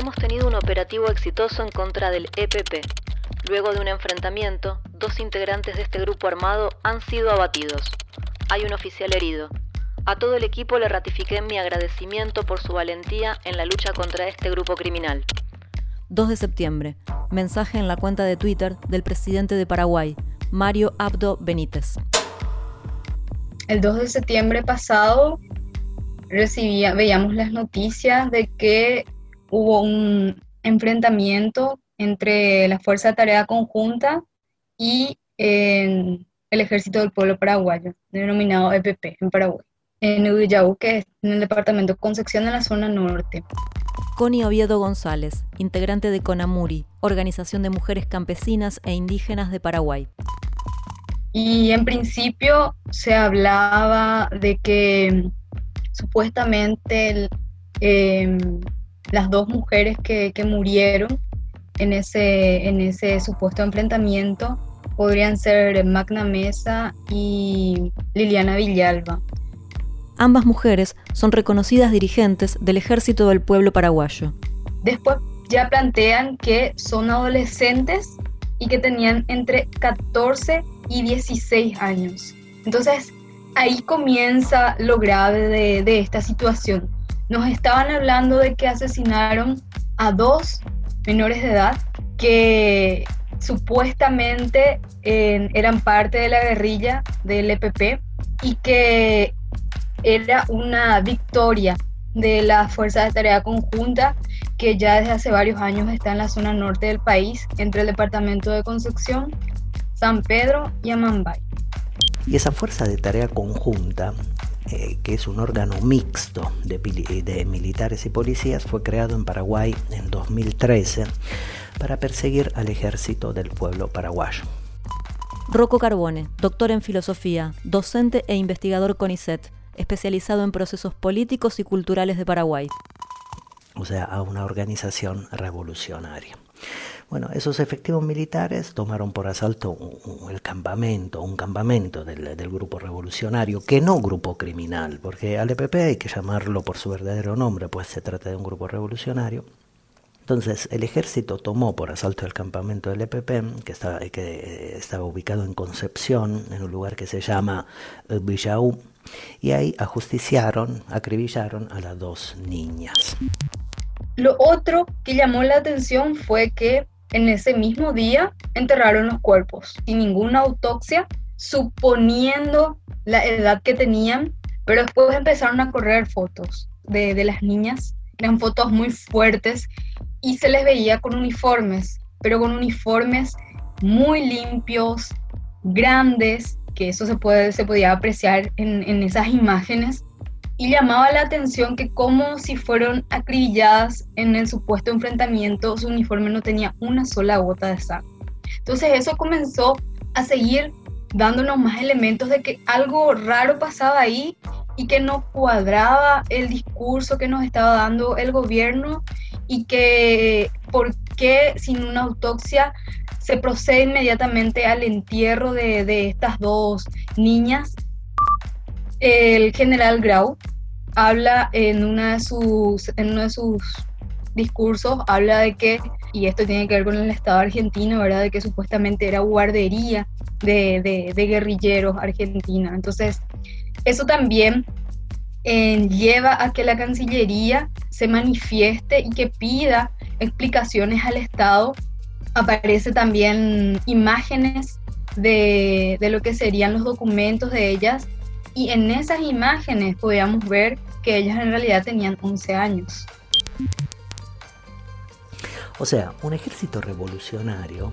Hemos tenido un operativo exitoso en contra del EPP. Luego de un enfrentamiento, dos integrantes de este grupo armado han sido abatidos. Hay un oficial herido. A todo el equipo le ratifiqué mi agradecimiento por su valentía en la lucha contra este grupo criminal. 2 de septiembre. Mensaje en la cuenta de Twitter del presidente de Paraguay, Mario Abdo Benítez. El 2 de septiembre pasado recibía, veíamos las noticias de que hubo un enfrentamiento entre la Fuerza de Tarea Conjunta y el Ejército del Pueblo Paraguayo, denominado EPP en Paraguay, en Uyaú, que es en el departamento de Concepción, en la zona norte. Connie Oviedo González, integrante de CONAMURI, Organización de Mujeres Campesinas e Indígenas de Paraguay. Y en principio se hablaba de que supuestamente em, las dos mujeres que, murieron en ese, en ese supuesto enfrentamiento podrían ser Magna Mesa y Liliana Villalba. Ambas mujeres son reconocidas dirigentes del Ejército del Pueblo Paraguayo. Después ya plantean que son adolescentes y que tenían entre 14 y 16 años. Entonces, ahí comienza lo grave de, esta situación. Nos estaban hablando de que asesinaron a dos menores de edad que supuestamente eran parte de la guerrilla del EPP y que era una victoria de la Fuerza de Tarea Conjunta que ya desde hace varios años está en la zona norte del país, entre el departamento de Concepción, San Pedro y Amambay. Y esa Fuerza de Tarea Conjunta, eh, que es un órgano mixto de, de militares y policías, fue creado en Paraguay en 2013 para perseguir al ejército del pueblo paraguayo. Rocco Carbone, doctor en filosofía, docente e investigador CONICET, especializado en procesos políticos y culturales de Paraguay. O sea, a una organización revolucionaria. Bueno, esos efectivos militares tomaron por asalto el campamento, un campamento del, grupo revolucionario, que no grupo criminal, porque al EPP hay que llamarlo por su verdadero nombre, pues se trata de un grupo revolucionario. Entonces, el ejército tomó por asalto el campamento del EPP, que estaba, que estaba ubicado en Concepción, en un lugar que se llama eh, Villaú, y ahí ajusticiaron, acribillaron a las dos niñas. Lo otro que llamó la atención fue que en ese mismo día enterraron los cuerpos sin ninguna autopsia, suponiendo la edad que tenían, pero después empezaron a correr fotos de, de las niñas, eran fotos muy fuertes y se les veía con uniformes, pero con uniformes muy limpios, grandes, que eso se, puede, se podía apreciar en, en esas imágenes, y llamaba la atención que como si fueron acribilladas en el supuesto enfrentamiento, su uniforme no tenía una sola gota de sangre. Entonces eso comenzó a seguir dándonos más elementos de que algo raro pasaba ahí y que no cuadraba el discurso que nos estaba dando el gobierno y que por qué sin una autopsia se procede inmediatamente al entierro de, estas dos niñas. El general Grau habla en, una de sus, en uno de sus discursos, habla de que, y esto tiene que ver con el Estado argentino, ¿verdad? De que supuestamente era guardería de, guerrilleros argentina. Entonces, eso también eh, lleva a que la Cancillería se manifieste y que pida explicaciones al Estado aparece también imágenes de, lo que serían los documentos de ellas y en esas imágenes podíamos ver que ellas en realidad tenían 11 años. O sea, un ejército revolucionario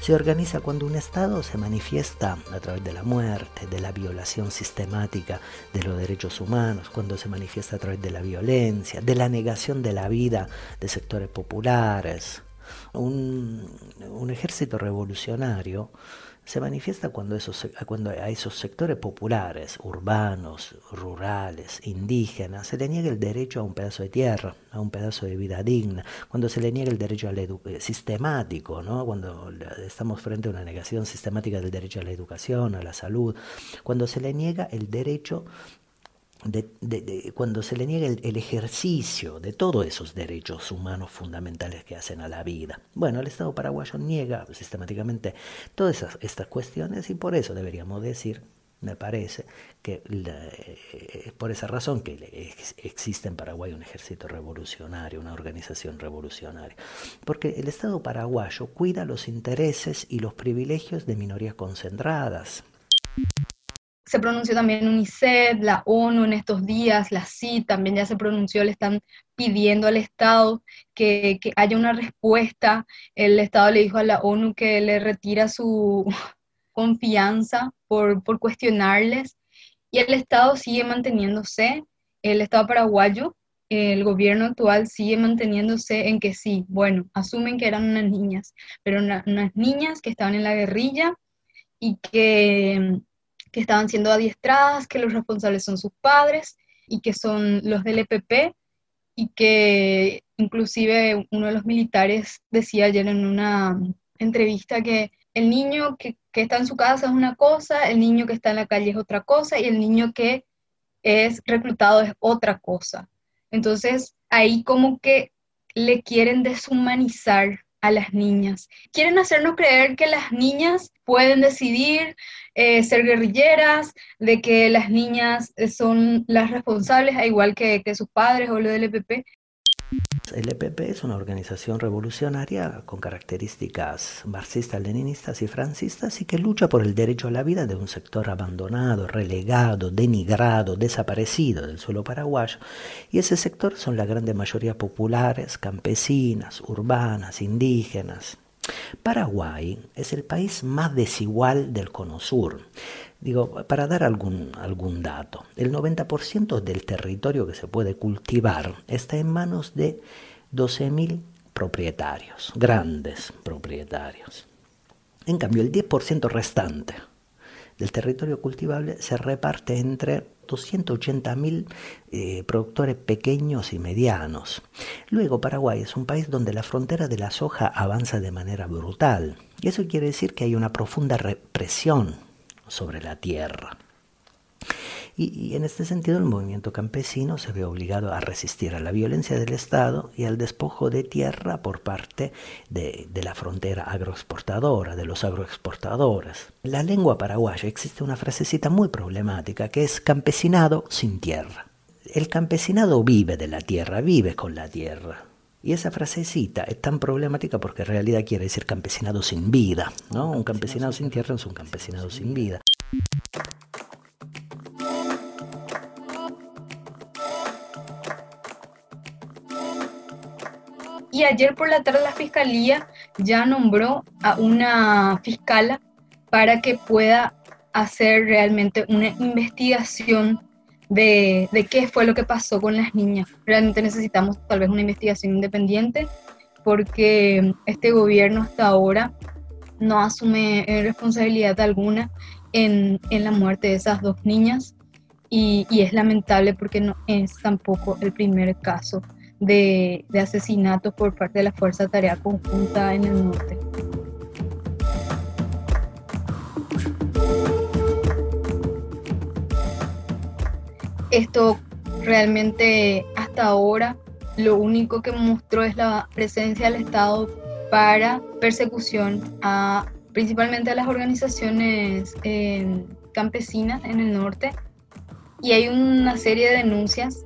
se organiza cuando un Estado se manifiesta a través de la muerte, de la violación sistemática de los derechos humanos, cuando se manifiesta a través de la violencia, de la negación de la vida de sectores populares, un, ejército revolucionario se manifiesta cuando, esos, cuando a esos sectores populares, urbanos, rurales, indígenas, se le niega el derecho a un pedazo de tierra, a un pedazo de vida digna, cuando se le niega el derecho al eh, sistemático, ¿no? cuando estamos frente a una negación sistemática del derecho a la educación, a la salud, cuando se le niega el derecho de, cuando se le niega el, ejercicio de todos esos derechos humanos fundamentales que hacen a la vida. Bueno, el Estado paraguayo niega sistemáticamente todas estas cuestiones y por eso deberíamos decir, me parece, que eh, por esa razón que existe en Paraguay un ejército revolucionario, una organización revolucionaria, porque el Estado paraguayo cuida los intereses y los privilegios de minorías concentradas se pronunció también UNICEF, la ONU en estos días, la CID también ya se pronunció, le están pidiendo al Estado que, haya una respuesta. El Estado le dijo a la ONU que le retira su confianza por, por cuestionarles y el Estado sigue manteniéndose, el Estado paraguayo, el gobierno actual sigue manteniéndose en que sí, bueno, asumen que eran unas niñas, pero unas niñas que estaban en la guerrilla y que que estaban siendo adiestradas, que los responsables son sus padres y que son los del EPP y que inclusive uno de los militares decía ayer en una entrevista que el niño que, que, está en su casa es una cosa, el niño que está en la calle es otra cosa y el niño que es reclutado es otra cosa. Entonces ahí como que le quieren deshumanizar a las niñas. Quieren hacernos creer que las niñas pueden decidir eh, ser guerrilleras, de que las niñas eh, son las responsables, igual que, que sus padres o lo del EPP. El EPP es una organización revolucionaria con características marxistas, leninistas y francistas y que lucha por el derecho a la vida de un sector abandonado, relegado, denigrado, desaparecido del suelo paraguayo. Y ese sector son la grande mayoría populares, campesinas, urbanas, indígenas, Paraguay es el país más desigual del Cono Sur. Digo, para dar algún, algún dato, el 90% del territorio que se puede cultivar está en manos de 12.000 propietarios, grandes propietarios. En cambio, el 10% restante del territorio cultivable se reparte entre 280.000 eh, productores pequeños y medianos. Luego, Paraguay es un país donde la frontera de la soja avanza de manera brutal. Y eso quiere decir que hay una profunda represión sobre la tierra. Y, en este sentido el movimiento campesino se ve obligado a resistir a la violencia del Estado y al despojo de tierra por parte de, de la frontera agroexportadora, de los agroexportadores. En la lengua paraguaya existe una frasecita muy problemática que es campesinado sin tierra. El campesinado vive de la tierra, vive con la tierra. Y esa frasecita es tan problemática porque en realidad quiere decir campesinado sin vida, ¿no? Un campesinado sin tierra es un campesinado sin vida. Y ayer por la tarde la fiscalía ya nombró a una fiscala para que pueda hacer realmente una investigación de, de, qué fue lo que pasó con las niñas. Realmente necesitamos tal vez una investigación independiente porque este gobierno hasta ahora no asume eh, responsabilidad alguna en, en la muerte de esas dos niñas y, y, es lamentable porque no es tampoco el primer caso de, de asesinatos por parte de la Fuerza Tarea Conjunta en el norte. Esto realmente hasta ahora lo único que mostró es la presencia del Estado para persecución a principalmente a las organizaciones eh, campesinas en el norte y hay una serie de denuncias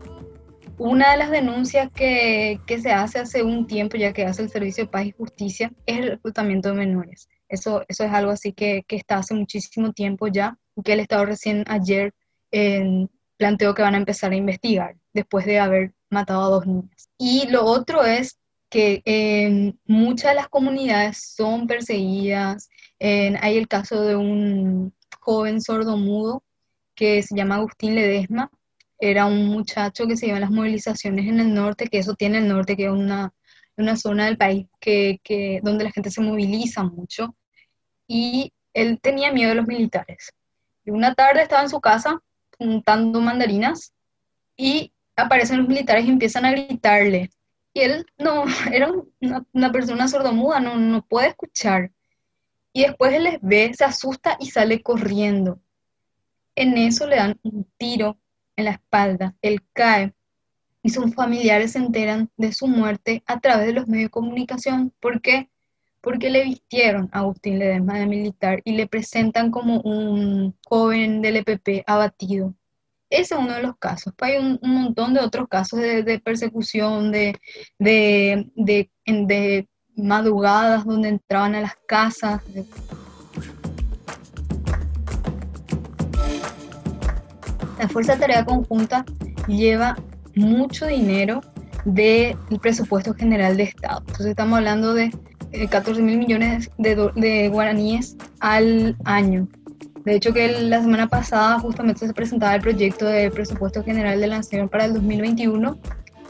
una de las denuncias que, se hace hace un tiempo, ya que hace el Servicio de Paz y Justicia, es el reclutamiento de menores. Eso, eso es algo así que, está hace muchísimo tiempo ya, que el Estado recién ayer planteó que van a empezar a investigar después de haber matado a dos niñas. Y lo otro es que en muchas de las comunidades son perseguidas. hay el caso de un joven sordo mudo que se llama Agustín Ledesma, era un muchacho que se en las movilizaciones en el norte, que eso tiene el norte, que es una, una zona del país que, que, donde la gente se moviliza mucho, y él tenía miedo de los militares. Y una tarde estaba en su casa juntando mandarinas y aparecen los militares y empiezan a gritarle. Y él no, era una, persona sordomuda, no, no puede escuchar. Y después él les ve, se asusta y sale corriendo. En eso le dan un tiro en la espalda, él cae y sus familiares se enteran de su muerte a través de los medios de comunicación. ¿Por qué? Porque le vistieron a Agustín Ledesma de militar y le presentan como un joven del EPP abatido. Ese es uno de los casos. Hay un, montón de otros casos de, persecución, de, de, de, madrugadas donde entraban a las casas. La Fuerza de Tarea Conjunta lleva mucho dinero del presupuesto general de Estado. Entonces estamos hablando de 14 eh, mil millones de, guaraníes al año. De hecho que la semana pasada justamente se presentaba el proyecto de presupuesto general de la Nación para el 2021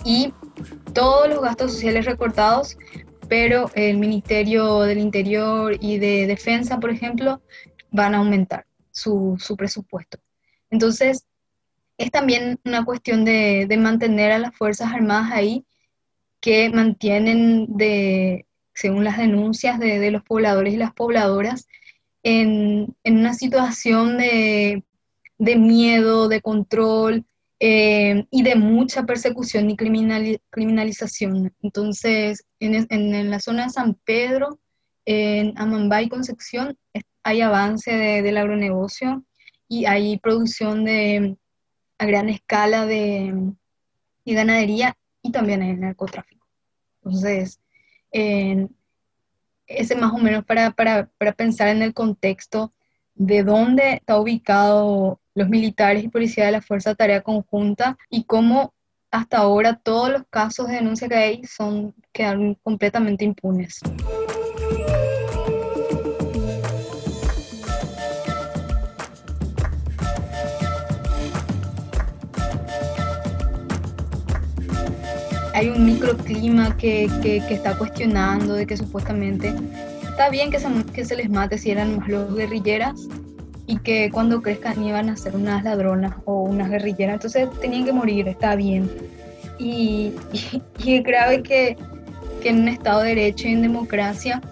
y todos los gastos sociales recortados, pero el Ministerio del Interior y de Defensa, por ejemplo, van a aumentar su, su presupuesto. Entonces, es también una cuestión de, mantener a las Fuerzas Armadas ahí, que mantienen, de, según las denuncias de, los pobladores y las pobladoras, en, una situación de, miedo, de control eh, y de mucha persecución y criminalización. Entonces, en, en, la zona de San Pedro, en Amambay Concepción, hay avance del agronegocio y hay producción de a gran escala de, ganadería y también en el narcotráfico. Entonces, ese más o menos para, para, para, pensar en el contexto de dónde está ubicado los militares y policías de la Fuerza de Tarea Conjunta y cómo hasta ahora todos los casos de denuncia que hay son, quedan completamente impunes. Hay un microclima que, que, está cuestionando de que supuestamente está bien que se, que se les mate si eran más los guerrilleras y que cuando crezcan iban a ser unas ladronas o unas guerrilleras, entonces tenían que morir, está bien. Y, y, es grave que, que, en un Estado de Derecho y en democracia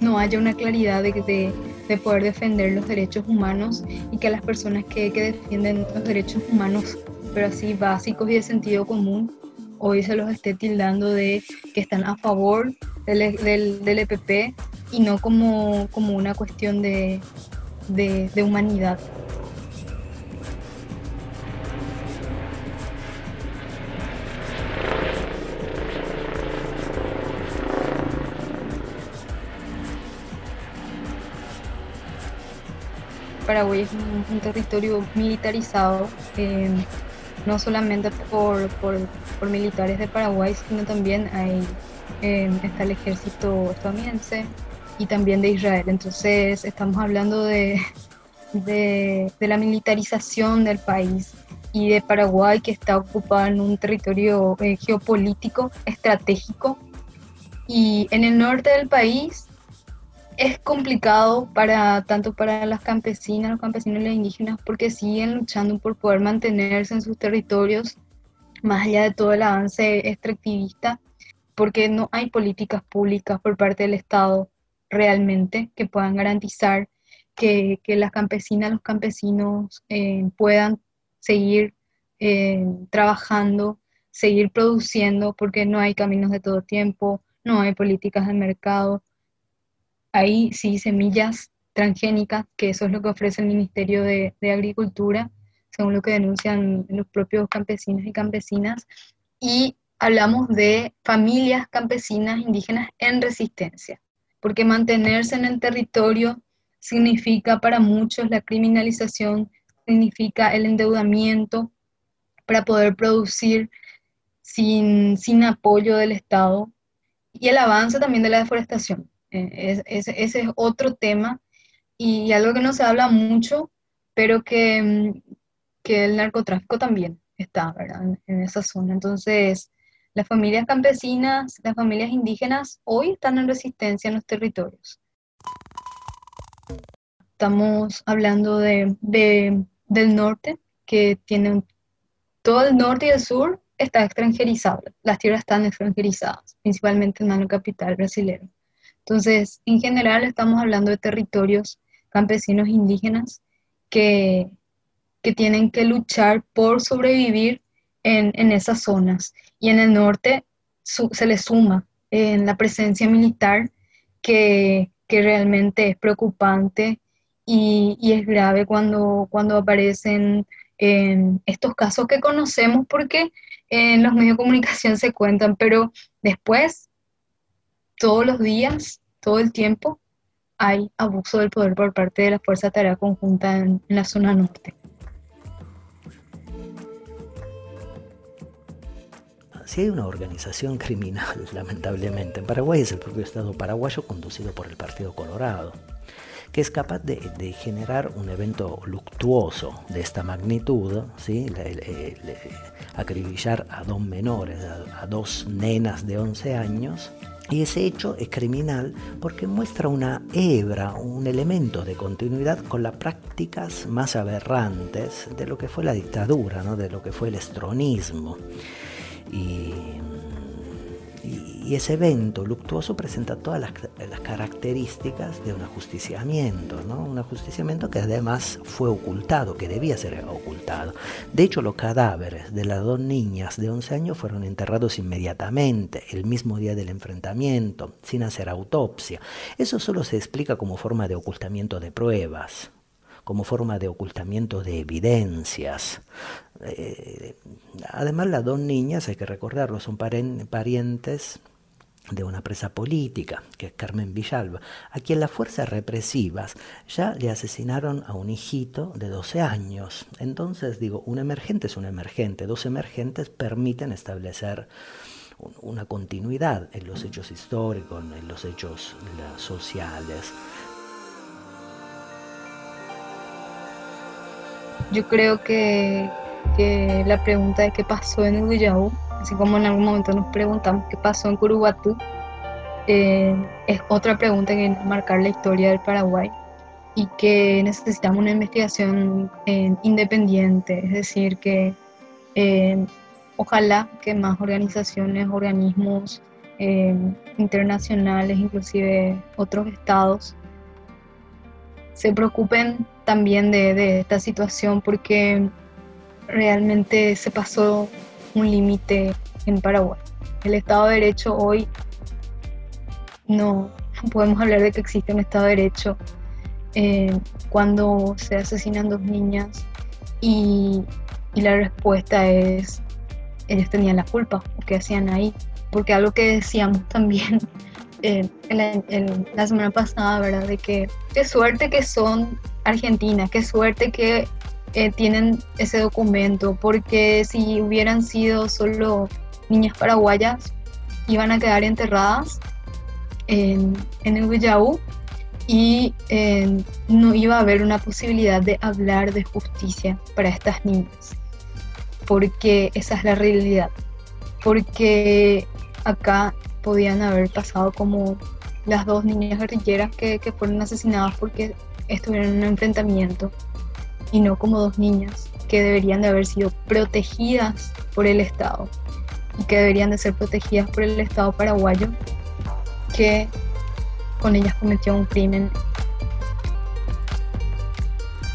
no haya una claridad de, de, de, poder defender los derechos humanos y que las personas que, que defienden los derechos humanos pero así básicos y de sentido común, hoy se los esté tildando de que están a favor del, del, EPP y no como, como una cuestión de, de, de humanidad. Paraguay es un, territorio militarizado. Eh, no solamente por, por, militares de Paraguay, sino también hay, em, está el ejército estadounidense y también de Israel. Entonces estamos hablando de, de, la militarización del país y de Paraguay que está ocupado en un territorio eh, geopolítico estratégico. Y en el norte del país es complicado para tanto para las campesinas, los campesinos y las indígenas porque siguen luchando por poder mantenerse en sus territorios más allá de todo el avance extractivista, porque no hay políticas públicas por parte del Estado realmente que puedan garantizar que, las campesinas, los campesinos eh, puedan seguir eh, trabajando, seguir produciendo, porque no hay caminos de todo tiempo, no hay políticas de mercado, hay sí semillas transgénicas, que eso es lo que ofrece el Ministerio de, Agricultura, según lo que denuncian los propios campesinos y campesinas, y hablamos de familias campesinas indígenas en resistencia, porque mantenerse en el territorio significa para muchos la criminalización, significa el endeudamiento para poder producir sin, sin apoyo del Estado y el avance también de la deforestación. Eh, ese es otro tema y algo que no se habla mucho, pero que, mm, que el narcotráfico también está En, esa zona. Entonces, las familias campesinas, las familias indígenas hoy están en resistencia en los territorios. Estamos hablando de, del norte, que tiene todo el norte y el sur está extranjerizado. Las tierras están extranjerizadas, principalmente en mano capital brasileño. Entonces, en general estamos hablando de territorios campesinos indígenas que, que tienen que luchar por sobrevivir en, esas zonas. Y en el norte se le suma en la presencia militar que, realmente es preocupante y, es grave cuando, cuando aparecen estos casos que conocemos porque en los medios de comunicación se cuentan, pero después, todos los días, todo el tiempo, hay abuso del poder por parte de la Fuerza de Tarea Conjunta en la zona norte. Si hay una organización criminal, lamentablemente, en Paraguay es el propio Estado paraguayo conducido por el Partido Colorado, que es capaz de, generar un evento luctuoso de esta magnitud, ¿sí? acribillar a dos menores, a, a dos nenas de 11 años, y ese hecho es criminal porque muestra una hebra, un elemento de continuidad con las prácticas más aberrantes de lo que fue la dictadura, ¿no? de lo que fue el estronismo. Ese evento luctuoso presenta todas las, características de un ajusticiamiento, ¿no? un ajusticiamiento que además fue ocultado, que debía ser ocultado. De hecho, los cadáveres de las dos niñas de 11 años fueron enterrados inmediatamente, el mismo día del enfrentamiento, sin hacer autopsia. Eso solo se explica como forma de ocultamiento de pruebas como forma de ocultamiento de evidencias. Eh, además, las dos niñas, hay que recordarlo, son parientes de una presa política, que es Carmen Villalba, a quien las fuerzas represivas ya le asesinaron a un hijito de 12 años. Entonces, digo, un emergente es un emergente, dos emergentes permiten establecer una continuidad en los hechos históricos, en los hechos sociales. Yo creo que, la pregunta de qué pasó en Uruguayau, así como en algún momento nos preguntamos qué pasó en Curuguatú, eh, es otra pregunta que marcar la historia del Paraguay y que necesitamos una investigación eh, independiente, es decir, que eh, ojalá que más organizaciones, organismos internacionales, inclusive otros estados, se preocupen también de, esta situación porque realmente se pasó un límite en Paraguay. El Estado de Derecho hoy no, podemos hablar de que existe un Estado de Derecho eh, cuando se asesinan dos niñas y, la respuesta es ellos tenían la culpa o qué hacían ahí. Porque algo que decíamos también eh, en, la, semana pasada, ¿verdad? De que qué suerte que son Argentina, qué suerte que eh, tienen ese documento, porque si hubieran sido solo niñas paraguayas, iban a quedar enterradas en, en el Villaú y eh, no iba a haber una posibilidad de hablar de justicia para estas niñas, porque esa es la realidad, porque acá podían haber pasado como las dos niñas guerrilleras que, que fueron asesinadas porque estuvieron en un enfrentamiento y no como dos niñas que deberían de haber sido protegidas por el Estado y que deberían de ser protegidas por el Estado paraguayo que con ellas cometió un crimen.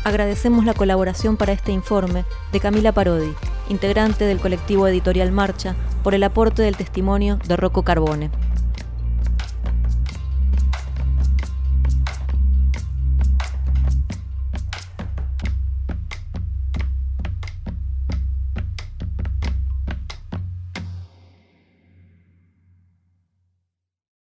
Agradecemos la colaboración para este informe de Camila Parodi, integrante del colectivo editorial Marcha, por el aporte del testimonio de Rocco Carbone.